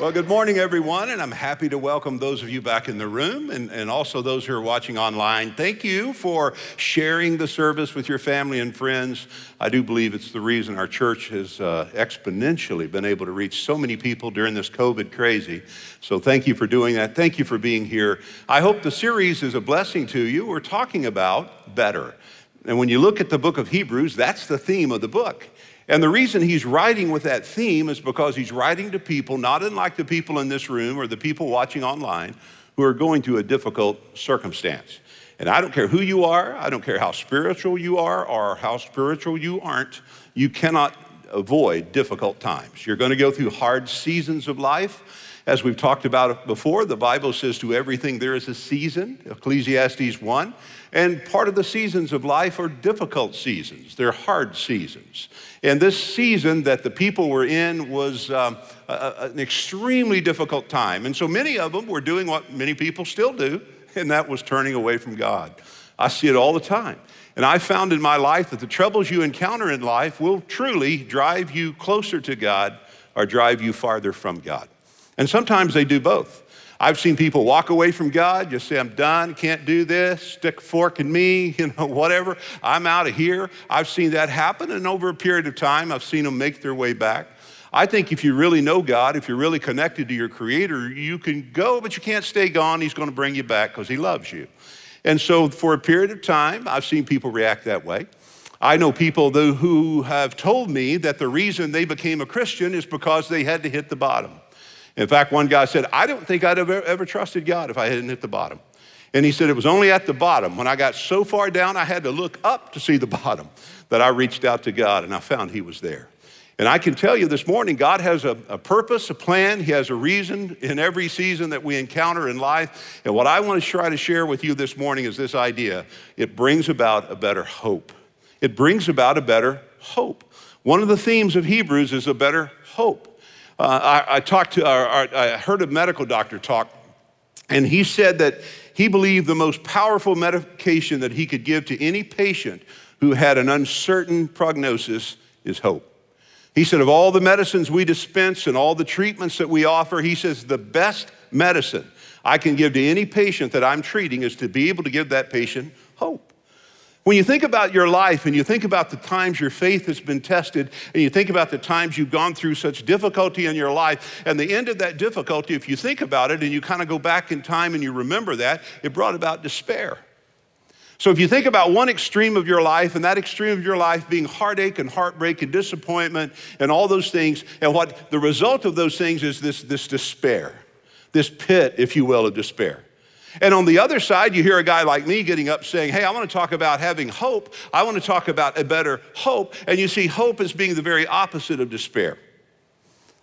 Well, good morning, everyone, and I'm happy to welcome those of you back in the room and, and also those who are watching online. Thank you for sharing the service with your family and friends. I do believe it's the reason our church has uh, exponentially been able to reach so many people during this COVID crazy. So, thank you for doing that. Thank you for being here. I hope the series is a blessing to you. We're talking about better. And when you look at the book of Hebrews, that's the theme of the book. And the reason he's writing with that theme is because he's writing to people, not unlike the people in this room or the people watching online, who are going through a difficult circumstance. And I don't care who you are, I don't care how spiritual you are or how spiritual you aren't, you cannot avoid difficult times. You're going to go through hard seasons of life. As we've talked about before, the Bible says to everything there is a season, Ecclesiastes 1. And part of the seasons of life are difficult seasons, they're hard seasons. And this season that the people were in was um, a, an extremely difficult time. And so many of them were doing what many people still do, and that was turning away from God. I see it all the time. And I found in my life that the troubles you encounter in life will truly drive you closer to God or drive you farther from God. And sometimes they do both. I've seen people walk away from God, just say, I'm done, can't do this, stick a fork in me, you know, whatever, I'm out of here. I've seen that happen, and over a period of time, I've seen them make their way back. I think if you really know God, if you're really connected to your Creator, you can go, but you can't stay gone. He's going to bring you back because He loves you. And so, for a period of time, I've seen people react that way. I know people who have told me that the reason they became a Christian is because they had to hit the bottom. In fact, one guy said, I don't think I'd have ever trusted God if I hadn't hit the bottom. And he said, It was only at the bottom, when I got so far down, I had to look up to see the bottom, that I reached out to God and I found He was there. And I can tell you this morning, God has a, a, purpose, a plan. He has a reason in every season that we encounter in life. And what I want to try to share with you this morning is this idea it brings about a better hope. It brings about a better hope. One of the themes of Hebrews is a better hope. Uh, I, I, talked to, I heard a medical doctor talk, and he said that he believed the most powerful medication that he could give to any patient who had an uncertain prognosis is hope. He said, of all the medicines we dispense and all the treatments that we offer, he says, the best medicine I can give to any patient that I'm treating is to be able to give that patient hope. When you think about your life and you think about the times your faith has been tested and you think about the times you've gone through such difficulty in your life and the end of that difficulty, if you think about it and you kind of go back in time and you remember that, it brought about despair. So if you think about one extreme of your life and that extreme of your life being heartache and heartbreak and disappointment and all those things, and what the result of those things is this, this despair, this pit, if you will, of despair. And on the other side, you hear a guy like me getting up saying, Hey, I want to talk about having hope. I want to talk about a better hope. And you see hope as being the very opposite of despair.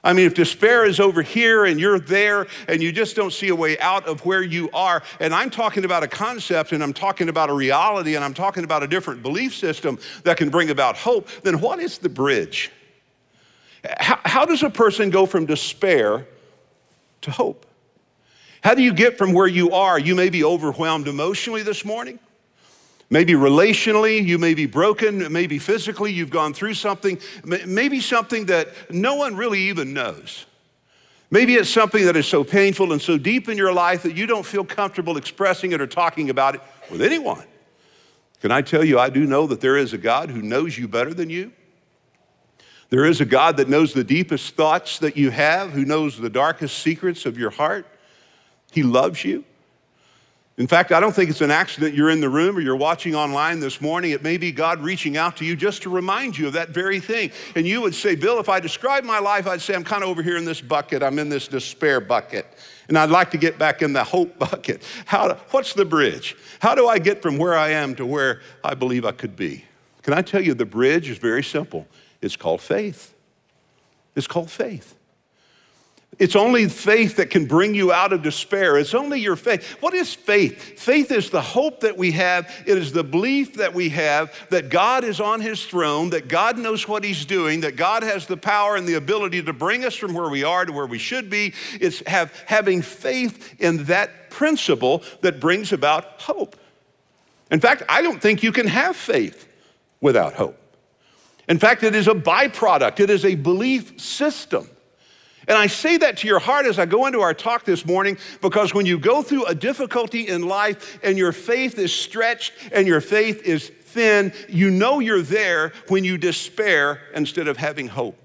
I mean, if despair is over here and you're there and you just don't see a way out of where you are, and I'm talking about a concept and I'm talking about a reality and I'm talking about a different belief system that can bring about hope, then what is the bridge? How, how does a person go from despair to hope? How do you get from where you are? You may be overwhelmed emotionally this morning. Maybe relationally, you may be broken. Maybe physically, you've gone through something. Maybe something that no one really even knows. Maybe it's something that is so painful and so deep in your life that you don't feel comfortable expressing it or talking about it with anyone. Can I tell you, I do know that there is a God who knows you better than you. There is a God that knows the deepest thoughts that you have, who knows the darkest secrets of your heart. He loves you. In fact, I don't think it's an accident you're in the room or you're watching online this morning. It may be God reaching out to you just to remind you of that very thing. And you would say, Bill, if I describe my life, I'd say, I'm kind of over here in this bucket. I'm in this despair bucket. And I'd like to get back in the hope bucket. How, what's the bridge? How do I get from where I am to where I believe I could be? Can I tell you, the bridge is very simple. It's called faith. It's called faith. It's only faith that can bring you out of despair. It's only your faith. What is faith? Faith is the hope that we have. It is the belief that we have that God is on his throne, that God knows what he's doing, that God has the power and the ability to bring us from where we are to where we should be. It's have, having faith in that principle that brings about hope. In fact, I don't think you can have faith without hope. In fact, it is a byproduct, it is a belief system. And I say that to your heart as I go into our talk this morning because when you go through a difficulty in life and your faith is stretched and your faith is thin, you know you're there when you despair instead of having hope.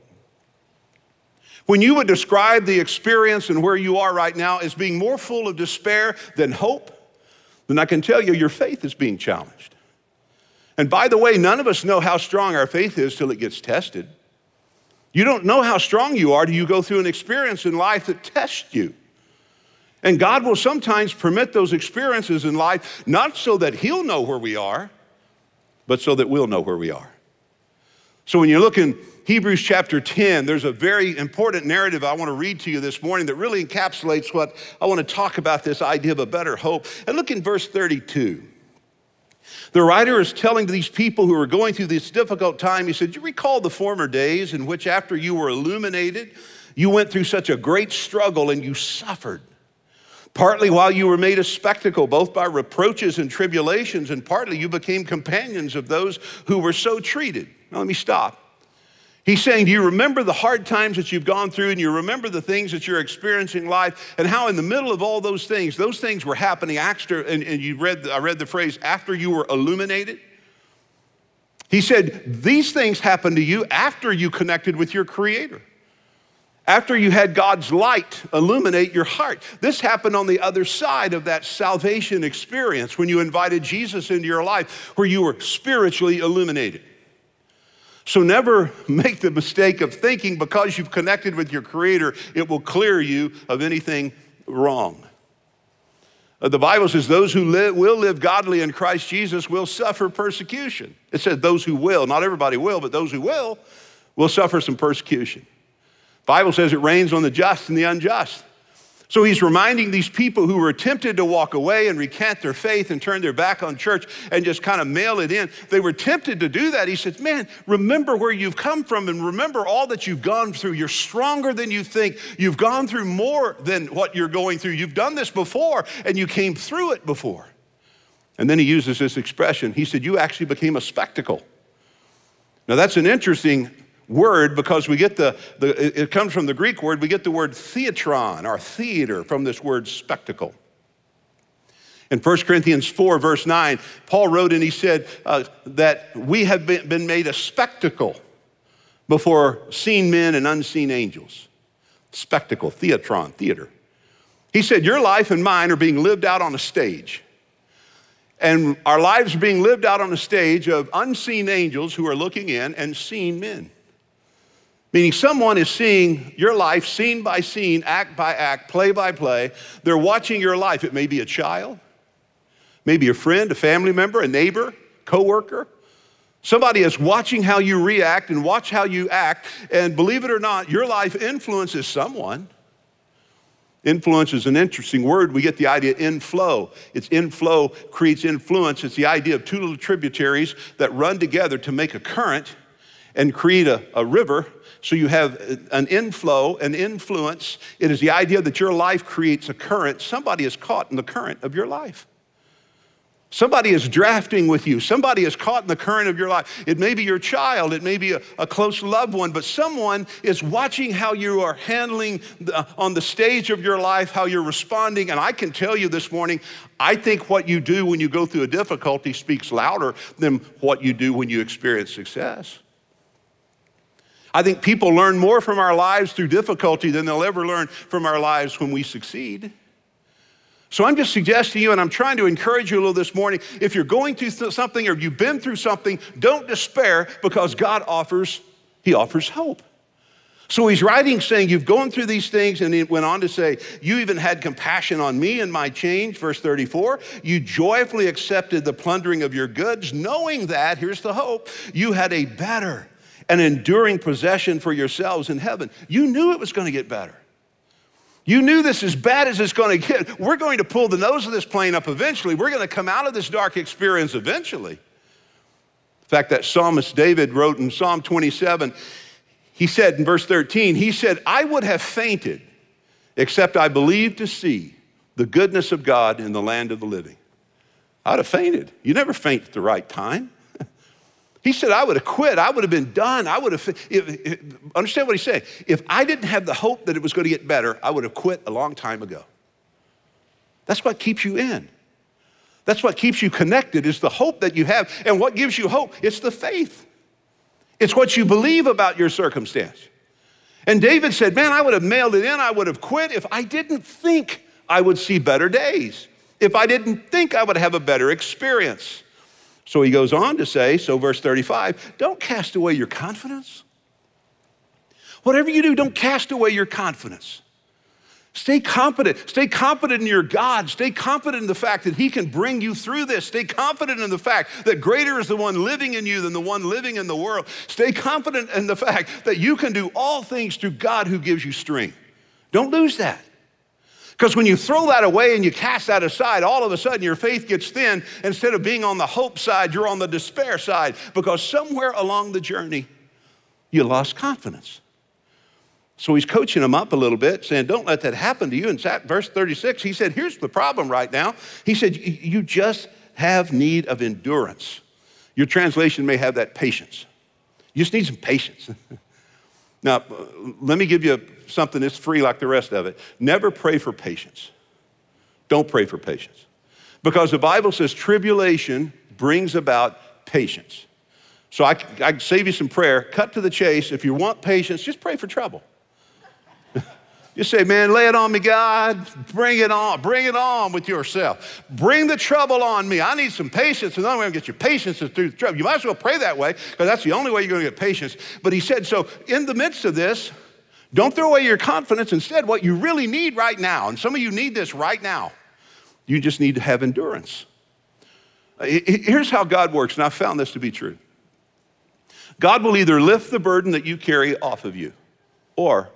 When you would describe the experience and where you are right now as being more full of despair than hope, then I can tell you your faith is being challenged. And by the way, none of us know how strong our faith is till it gets tested. You don't know how strong you are till you go through an experience in life that tests you. And God will sometimes permit those experiences in life, not so that He'll know where we are, but so that we'll know where we are. So when you look in Hebrews chapter 10, there's a very important narrative I want to read to you this morning that really encapsulates what I want to talk about this idea of a better hope. And look in verse 32. The writer is telling these people who are going through this difficult time, he said, You recall the former days in which, after you were illuminated, you went through such a great struggle and you suffered. Partly while you were made a spectacle, both by reproaches and tribulations, and partly you became companions of those who were so treated. Now, let me stop. He's saying, Do you remember the hard times that you've gone through and you remember the things that you're experiencing in life and how in the middle of all those things, those things were happening after, and, and you read, I read the phrase, after you were illuminated? He said, These things happened to you after you connected with your Creator, after you had God's light illuminate your heart. This happened on the other side of that salvation experience when you invited Jesus into your life, where you were spiritually illuminated. So never make the mistake of thinking because you've connected with your Creator, it will clear you of anything wrong. Uh, the Bible says those who live, will live godly in Christ Jesus will suffer persecution. It says those who will, not everybody will, but those who will, will suffer some persecution. Bible says it rains on the just and the unjust. So he's reminding these people who were tempted to walk away and recant their faith and turn their back on church and just kind of mail it in. They were tempted to do that. He says, Man, remember where you've come from and remember all that you've gone through. You're stronger than you think. You've gone through more than what you're going through. You've done this before and you came through it before. And then he uses this expression. He said, You actually became a spectacle. Now, that's an interesting word because we get the, the, it comes from the Greek word, we get the word theatron or theater from this word spectacle. In 1 Corinthians 4, verse 9, Paul wrote and he said uh, that we have been, been made a spectacle before seen men and unseen angels. Spectacle, theatron, theater. He said, Your life and mine are being lived out on a stage. And our lives are being lived out on a stage of unseen angels who are looking in and seen men. Meaning, someone is seeing your life scene by scene, act by act, play by play. They're watching your life. It may be a child, maybe a friend, a family member, a neighbor, coworker. Somebody is watching how you react and watch how you act. And believe it or not, your life influences someone. Influence is an interesting word. We get the idea inflow. It's inflow creates influence. It's the idea of two little tributaries that run together to make a current and create a, a river so you have an inflow, an influence. It is the idea that your life creates a current. Somebody is caught in the current of your life. Somebody is drafting with you. Somebody is caught in the current of your life. It may be your child, it may be a, a close loved one, but someone is watching how you are handling the, on the stage of your life, how you're responding. And I can tell you this morning, I think what you do when you go through a difficulty speaks louder than what you do when you experience success. I think people learn more from our lives through difficulty than they'll ever learn from our lives when we succeed. So I'm just suggesting you, and I'm trying to encourage you a little this morning. If you're going through something or you've been through something, don't despair because God offers, He offers hope. So he's writing saying, You've gone through these things, and he went on to say, You even had compassion on me and my change, verse 34. You joyfully accepted the plundering of your goods, knowing that, here's the hope, you had a better an enduring possession for yourselves in heaven. You knew it was going to get better. You knew this as bad as it's going to get. We're going to pull the nose of this plane up eventually. We're going to come out of this dark experience eventually. In fact, that psalmist David wrote in Psalm 27, he said in verse 13, he said, I would have fainted except I believed to see the goodness of God in the land of the living. I'd have fainted. You never faint at the right time. He said, I would have quit. I would have been done. I would have, if, if, understand what he's saying. If I didn't have the hope that it was going to get better, I would have quit a long time ago. That's what keeps you in. That's what keeps you connected is the hope that you have. And what gives you hope? It's the faith. It's what you believe about your circumstance. And David said, Man, I would have mailed it in. I would have quit if I didn't think I would see better days, if I didn't think I would have a better experience. So he goes on to say, so verse 35, don't cast away your confidence. Whatever you do, don't cast away your confidence. Stay confident. Stay confident in your God. Stay confident in the fact that He can bring you through this. Stay confident in the fact that greater is the one living in you than the one living in the world. Stay confident in the fact that you can do all things through God who gives you strength. Don't lose that. Because when you throw that away and you cast that aside, all of a sudden your faith gets thin. Instead of being on the hope side, you're on the despair side because somewhere along the journey, you lost confidence. So he's coaching them up a little bit, saying, Don't let that happen to you. In verse 36, he said, Here's the problem right now. He said, You just have need of endurance. Your translation may have that patience. You just need some patience. now, let me give you something that's free like the rest of it. Never pray for patience. Don't pray for patience. Because the Bible says tribulation brings about patience. So I, I save you some prayer. Cut to the chase. If you want patience, just pray for trouble. You say, man, lay it on me, God. Bring it on. Bring it on with yourself. Bring the trouble on me. I need some patience, and then I'm going to get your patience is through the trouble. You might as well pray that way because that's the only way you're going to get patience. But he said, so in the midst of this, don't throw away your confidence. Instead, what you really need right now, and some of you need this right now, you just need to have endurance. Uh, here's how God works, and I found this to be true God will either lift the burden that you carry off of you, or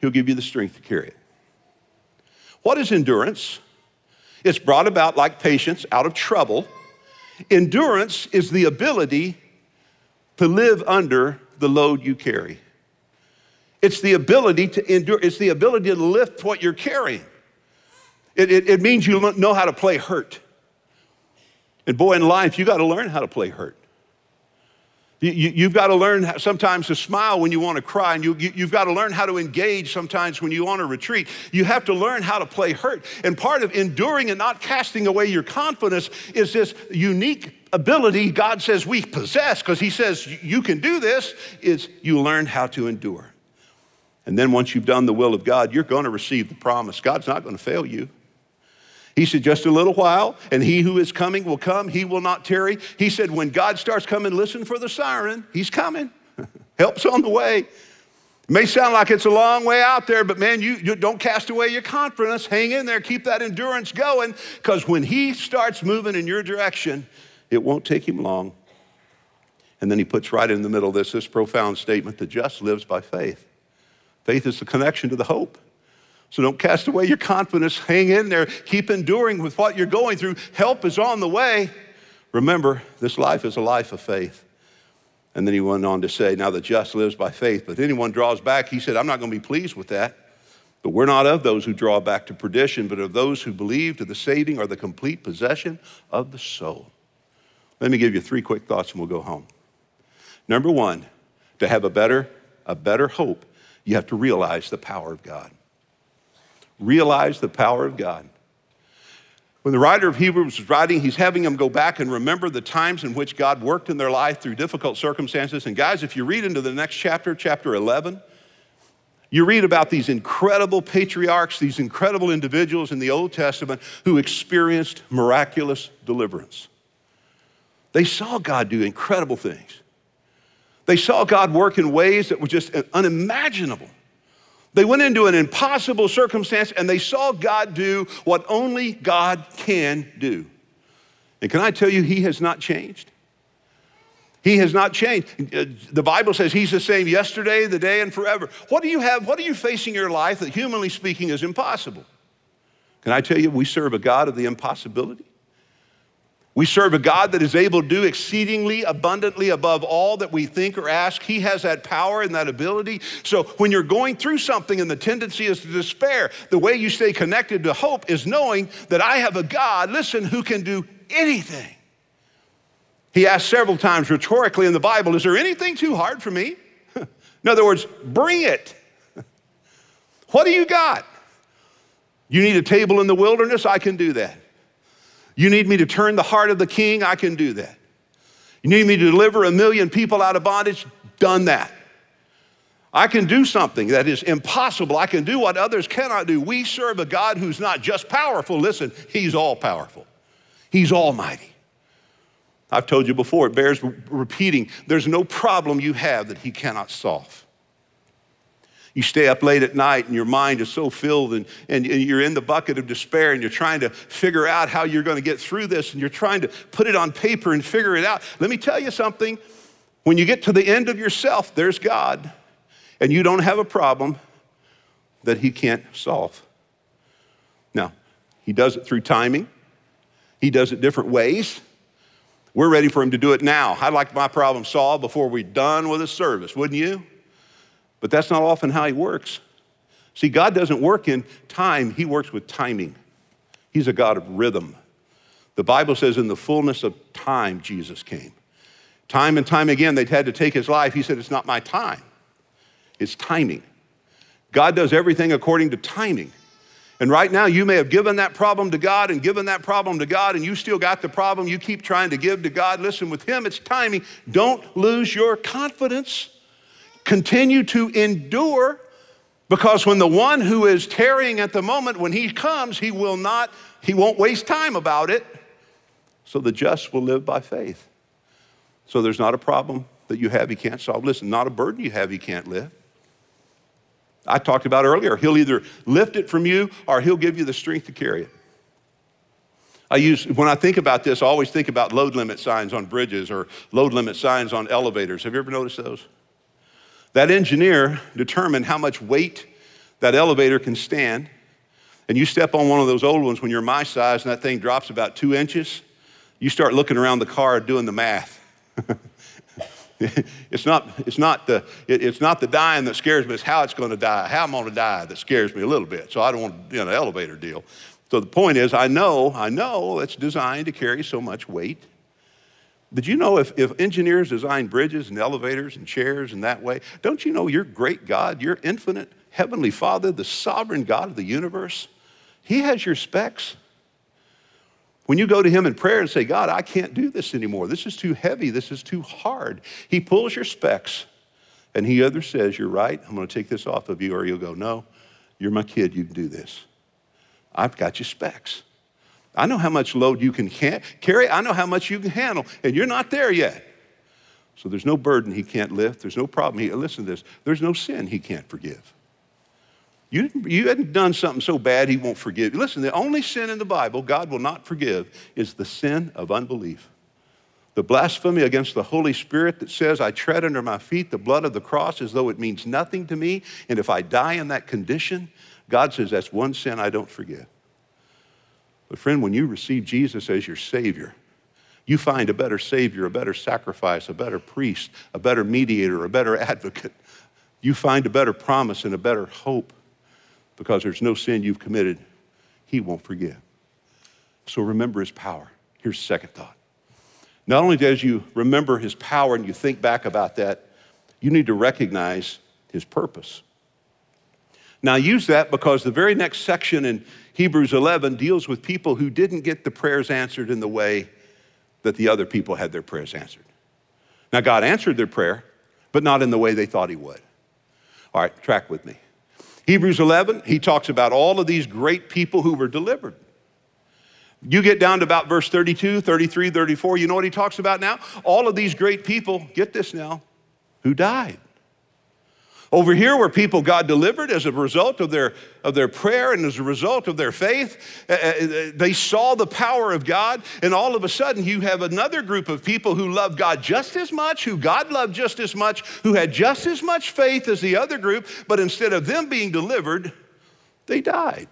He'll give you the strength to carry it. What is endurance? It's brought about like patience out of trouble. Endurance is the ability to live under the load you carry. It's the ability to endure, it's the ability to lift what you're carrying. It, it, it means you know how to play hurt. And boy, in life, you got to learn how to play hurt. You, have got to learn sometimes to smile when you want to cry, and you, you've got to learn how to engage sometimes when you want to retreat. You have to learn how to play hurt. And part of enduring and not casting away your confidence is this unique ability God says we possess, because He says you can do this, is you learn how to endure. And then once you've done the will of God, you're going to receive the promise. God's not going to fail you. He said, just a little while, and he who is coming will come. He will not tarry. He said, when God starts coming, listen for the siren. He's coming. Help's on the way. It may sound like it's a long way out there, but man, you, you don't cast away your confidence. Hang in there, keep that endurance going, because when he starts moving in your direction, it won't take him long. And then he puts right in the middle of this this profound statement the just lives by faith. Faith is the connection to the hope. So don't cast away your confidence. Hang in there. Keep enduring with what you're going through. Help is on the way. Remember, this life is a life of faith. And then he went on to say, Now the just lives by faith. But anyone draws back, he said, I'm not going to be pleased with that. But we're not of those who draw back to perdition, but of those who believe to the saving or the complete possession of the soul. Let me give you three quick thoughts and we'll go home. Number one, to have a better, a better hope, you have to realize the power of God. Realize the power of God. When the writer of Hebrews was writing, he's having them go back and remember the times in which God worked in their life through difficult circumstances. And guys, if you read into the next chapter, chapter 11, you read about these incredible patriarchs, these incredible individuals in the Old Testament who experienced miraculous deliverance. They saw God do incredible things. They saw God work in ways that were just unimaginable. They went into an impossible circumstance and they saw God do what only God can do. And can I tell you, He has not changed? He has not changed. Uh, the Bible says he's the same yesterday, the day, and forever. What do you have? What are you facing in your life that, humanly speaking, is impossible? Can I tell you, we serve a God of the impossibility? We serve a God that is able to do exceedingly abundantly above all that we think or ask. He has that power and that ability. So when you're going through something and the tendency is to despair, the way you stay connected to hope is knowing that I have a God, listen, who can do anything. He asked several times rhetorically in the Bible, Is there anything too hard for me? in other words, bring it. what do you got? You need a table in the wilderness? I can do that. You need me to turn the heart of the king? I can do that. You need me to deliver a million people out of bondage? Done that. I can do something that is impossible. I can do what others cannot do. We serve a God who's not just powerful, listen, He's all powerful, He's almighty. I've told you before, it bears repeating. There's no problem you have that He cannot solve. You stay up late at night and your mind is so filled and, and, and you're in the bucket of despair and you're trying to figure out how you're going to get through this and you're trying to put it on paper and figure it out. Let me tell you something. When you get to the end of yourself, there's God, and you don't have a problem that He can't solve. Now, He does it through timing, He does it different ways. We're ready for Him to do it now. I'd like my problem solved before we're done with the service, wouldn't you? But that's not often how he works. See, God doesn't work in time, he works with timing. He's a God of rhythm. The Bible says, in the fullness of time, Jesus came. Time and time again, they'd had to take his life. He said, It's not my time, it's timing. God does everything according to timing. And right now, you may have given that problem to God and given that problem to God, and you still got the problem you keep trying to give to God. Listen, with Him, it's timing. Don't lose your confidence. Continue to endure because when the one who is tarrying at the moment, when he comes, he will not, he won't waste time about it. So the just will live by faith. So there's not a problem that you have he can't solve. Listen, not a burden you have he can't lift. I talked about earlier, he'll either lift it from you or he'll give you the strength to carry it. I use, when I think about this, I always think about load limit signs on bridges or load limit signs on elevators. Have you ever noticed those? That engineer determined how much weight that elevator can stand. And you step on one of those old ones when you're my size and that thing drops about two inches, you start looking around the car doing the math. it's, not, it's, not the, it, it's not the dying that scares me, it's how it's going to die, how I'm going to die that scares me a little bit. So I don't want to be on an elevator deal. So the point is, I know, I know it's designed to carry so much weight. Did you know if, if engineers design bridges and elevators and chairs in that way, don't you know your great God, your infinite heavenly Father, the sovereign God of the universe, He has your specs? When you go to Him in prayer and say, God, I can't do this anymore. This is too heavy. This is too hard. He pulls your specs and He either says, You're right, I'm going to take this off of you, or you'll go, No, you're my kid, you can do this. I've got your specs. I know how much load you can carry. I know how much you can handle, and you're not there yet. So there's no burden he can't lift. There's no problem. He, listen to this. There's no sin he can't forgive. You, you hadn't done something so bad he won't forgive. Listen, the only sin in the Bible God will not forgive is the sin of unbelief. The blasphemy against the Holy Spirit that says, I tread under my feet the blood of the cross as though it means nothing to me. And if I die in that condition, God says, that's one sin I don't forgive. But, friend, when you receive Jesus as your Savior, you find a better Savior, a better sacrifice, a better priest, a better mediator, a better advocate. You find a better promise and a better hope because there's no sin you've committed He won't forgive. So remember His power. Here's second thought. Not only does you remember His power and you think back about that, you need to recognize His purpose. Now, use that because the very next section in Hebrews 11 deals with people who didn't get the prayers answered in the way that the other people had their prayers answered. Now, God answered their prayer, but not in the way they thought He would. All right, track with me. Hebrews 11, he talks about all of these great people who were delivered. You get down to about verse 32, 33, 34, you know what he talks about now? All of these great people, get this now, who died. Over here, where people got delivered as a result of their, of their prayer and as a result of their faith, uh, uh, they saw the power of God. And all of a sudden, you have another group of people who love God just as much, who God loved just as much, who had just as much faith as the other group, but instead of them being delivered, they died.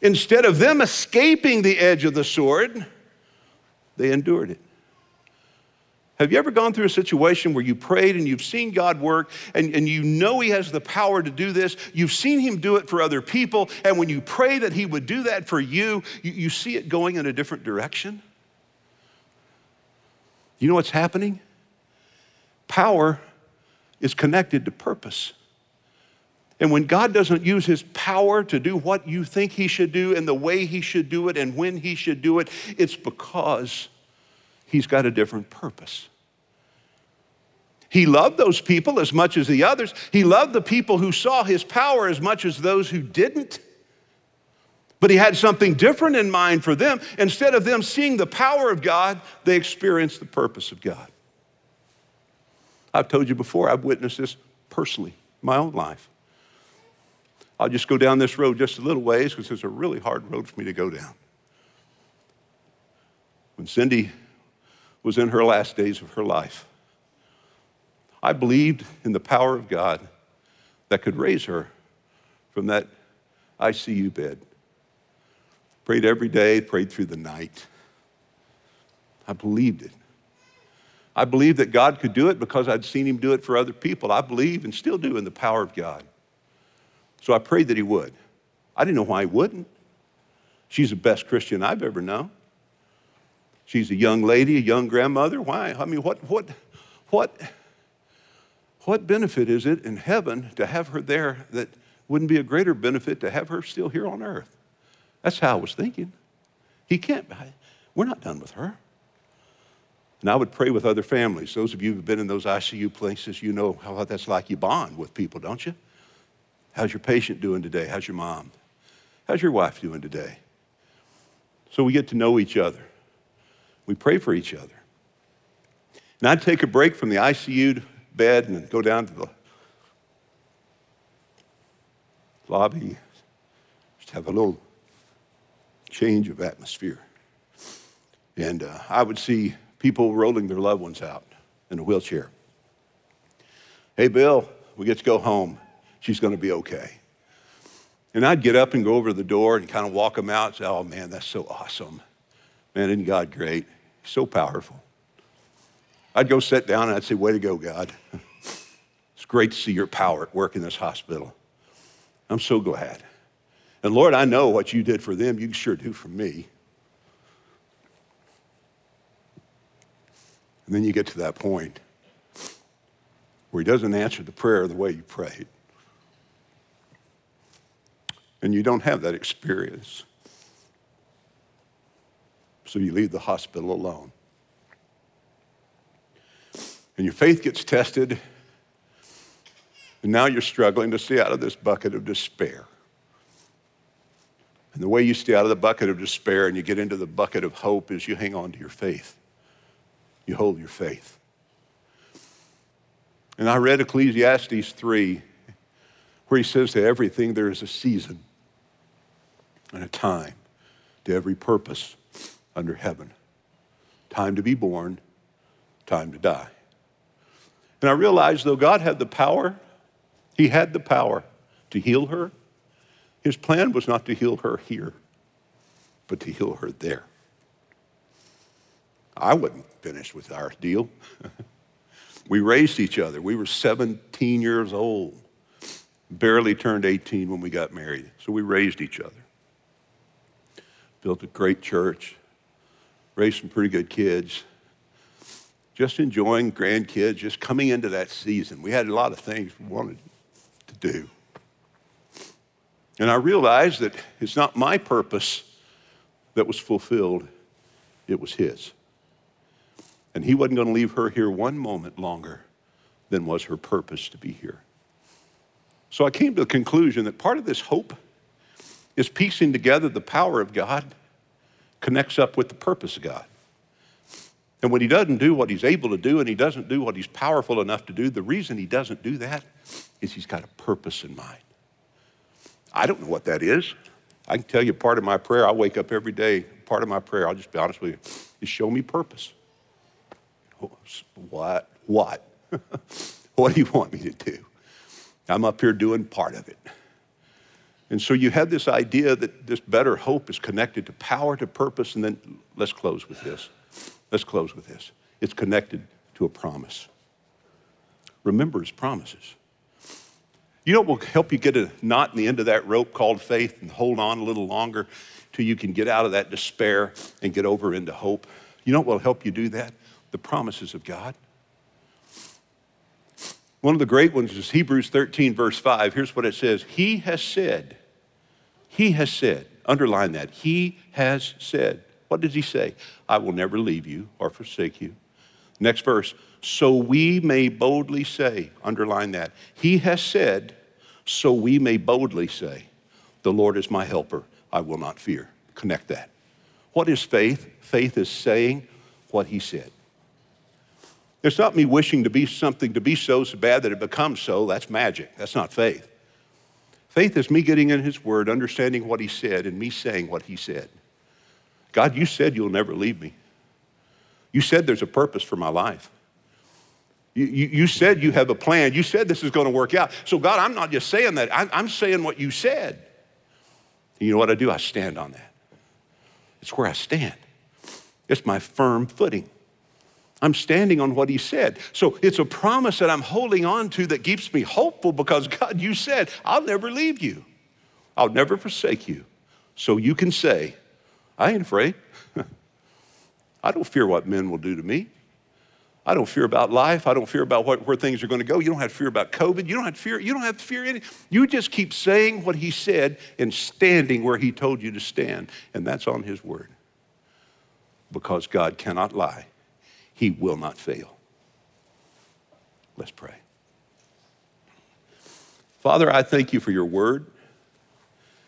Instead of them escaping the edge of the sword, they endured it. Have you ever gone through a situation where you prayed and you've seen God work and, and you know He has the power to do this? You've seen Him do it for other people. And when you pray that He would do that for you, you, you see it going in a different direction? You know what's happening? Power is connected to purpose. And when God doesn't use his power to do what you think he should do and the way he should do it and when he should do it, it's because he's got a different purpose. He loved those people as much as the others. He loved the people who saw his power as much as those who didn't. But he had something different in mind for them. Instead of them seeing the power of God, they experienced the purpose of God. I've told you before, I've witnessed this personally, my own life. I'll just go down this road just a little ways because it's a really hard road for me to go down. When Cindy was in her last days of her life, I believed in the power of God that could raise her from that ICU bed. Prayed every day, prayed through the night. I believed it. I believed that God could do it because I'd seen him do it for other people. I believe and still do in the power of God. So I prayed that he would. I didn't know why he wouldn't. She's the best Christian I've ever known. She's a young lady, a young grandmother. Why? I mean, what, what, what, what benefit is it in heaven to have her there that wouldn't be a greater benefit to have her still here on earth? That's how I was thinking. He can't, we're not done with her. And I would pray with other families. Those of you who've been in those ICU places, you know how that's like. You bond with people, don't you? How's your patient doing today? How's your mom? How's your wife doing today? So we get to know each other. We pray for each other. And I'd take a break from the ICU bed and go down to the lobby, just have a little change of atmosphere. And uh, I would see people rolling their loved ones out in a wheelchair. Hey, Bill, we get to go home. She's going to be okay. And I'd get up and go over to the door and kind of walk them out and say, Oh, man, that's so awesome. Man, isn't God great? So powerful. I'd go sit down and I'd say, Way to go, God. it's great to see your power at work in this hospital. I'm so glad. And Lord, I know what you did for them, you sure do for me. And then you get to that point where he doesn't answer the prayer the way you prayed. And you don't have that experience. So you leave the hospital alone. And your faith gets tested, and now you're struggling to stay out of this bucket of despair. And the way you stay out of the bucket of despair and you get into the bucket of hope is you hang on to your faith. You hold your faith. And I read Ecclesiastes 3, where he says to everything there is a season and a time to every purpose under heaven time to be born, time to die. And I realized though God had the power, He had the power to heal her, His plan was not to heal her here, but to heal her there. I wasn't finished with our deal. we raised each other. We were 17 years old, barely turned 18 when we got married. So we raised each other built a great church, raised some pretty good kids, just enjoying grandkids, just coming into that season. We had a lot of things we wanted to do. And I realized that it's not my purpose that was fulfilled, it was his. And he wasn't going to leave her here one moment longer than was her purpose to be here. So I came to the conclusion that part of this hope is piecing together the power of God connects up with the purpose of God. And when he doesn't do what he's able to do and he doesn't do what he's powerful enough to do, the reason he doesn't do that is he's got a purpose in mind. I don't know what that is. I can tell you part of my prayer, I wake up every day, part of my prayer, I'll just be honest with you, is show me purpose. What? What? what do you want me to do? I'm up here doing part of it. And so you had this idea that this better hope is connected to power, to purpose, and then let's close with this. Let's close with this. It's connected to a promise. Remember his promises. You know what will help you get a knot in the end of that rope called faith and hold on a little longer till you can get out of that despair and get over into hope? You know what will help you do that? The promises of God. One of the great ones is Hebrews 13, verse 5. Here's what it says He has said, He has said, underline that, He has said. What does He say? I will never leave you or forsake you. Next verse, so we may boldly say, underline that, He has said, so we may boldly say, The Lord is my helper, I will not fear. Connect that. What is faith? Faith is saying what He said. It's not me wishing to be something to be so, so bad that it becomes so. That's magic. That's not faith. Faith is me getting in His Word, understanding what He said, and me saying what He said. God, you said you'll never leave me. You said there's a purpose for my life. You, you, you said you have a plan. You said this is going to work out. So, God, I'm not just saying that, I'm, I'm saying what you said. And you know what I do? I stand on that. It's where I stand, it's my firm footing. I'm standing on what he said. So it's a promise that I'm holding on to that keeps me hopeful because God, you said, I'll never leave you. I'll never forsake you. So you can say, I ain't afraid. I don't fear what men will do to me. I don't fear about life. I don't fear about what, where things are going to go. You don't have to fear about COVID. You don't have to fear. You don't have to fear anything. You just keep saying what he said and standing where he told you to stand, and that's on his word. Because God cannot lie. He will not fail. Let's pray. Father, I thank you for your word.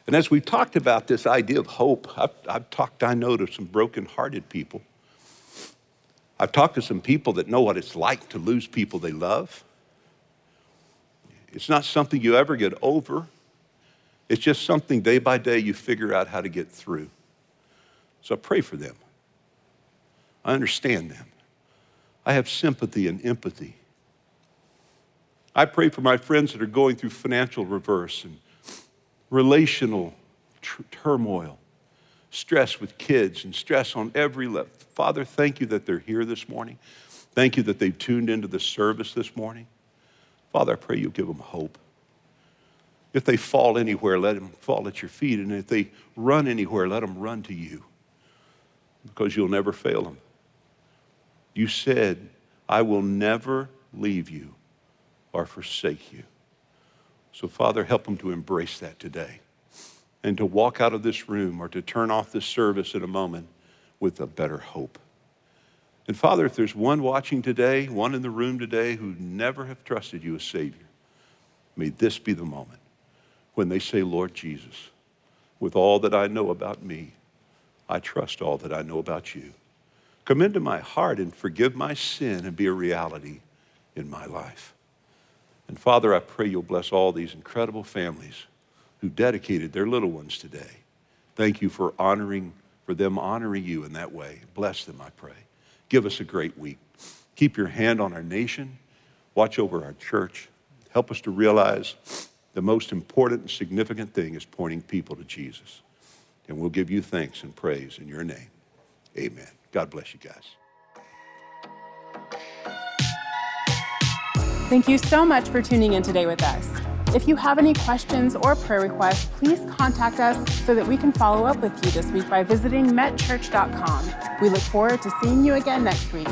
And as we've talked about this idea of hope, I've, I've talked, I know, to some broken-hearted people. I've talked to some people that know what it's like to lose people they love. It's not something you ever get over. It's just something day by day you figure out how to get through. So I pray for them. I understand them. I have sympathy and empathy. I pray for my friends that are going through financial reverse and relational tr- turmoil, stress with kids, and stress on every level. Father, thank you that they're here this morning. Thank you that they've tuned into the service this morning. Father, I pray you give them hope. If they fall anywhere, let them fall at your feet. And if they run anywhere, let them run to you because you'll never fail them. You said, I will never leave you or forsake you. So, Father, help them to embrace that today and to walk out of this room or to turn off this service in a moment with a better hope. And Father, if there's one watching today, one in the room today who never have trusted you as Savior, may this be the moment when they say, Lord Jesus, with all that I know about me, I trust all that I know about you. Come into my heart and forgive my sin and be a reality in my life. And Father, I pray you'll bless all these incredible families who dedicated their little ones today. Thank you for honoring, for them honoring you in that way. Bless them, I pray. Give us a great week. Keep your hand on our nation. Watch over our church. Help us to realize the most important and significant thing is pointing people to Jesus. And we'll give you thanks and praise in your name. Amen. God bless you guys. Thank you so much for tuning in today with us. If you have any questions or prayer requests, please contact us so that we can follow up with you this week by visiting metchurch.com. We look forward to seeing you again next week.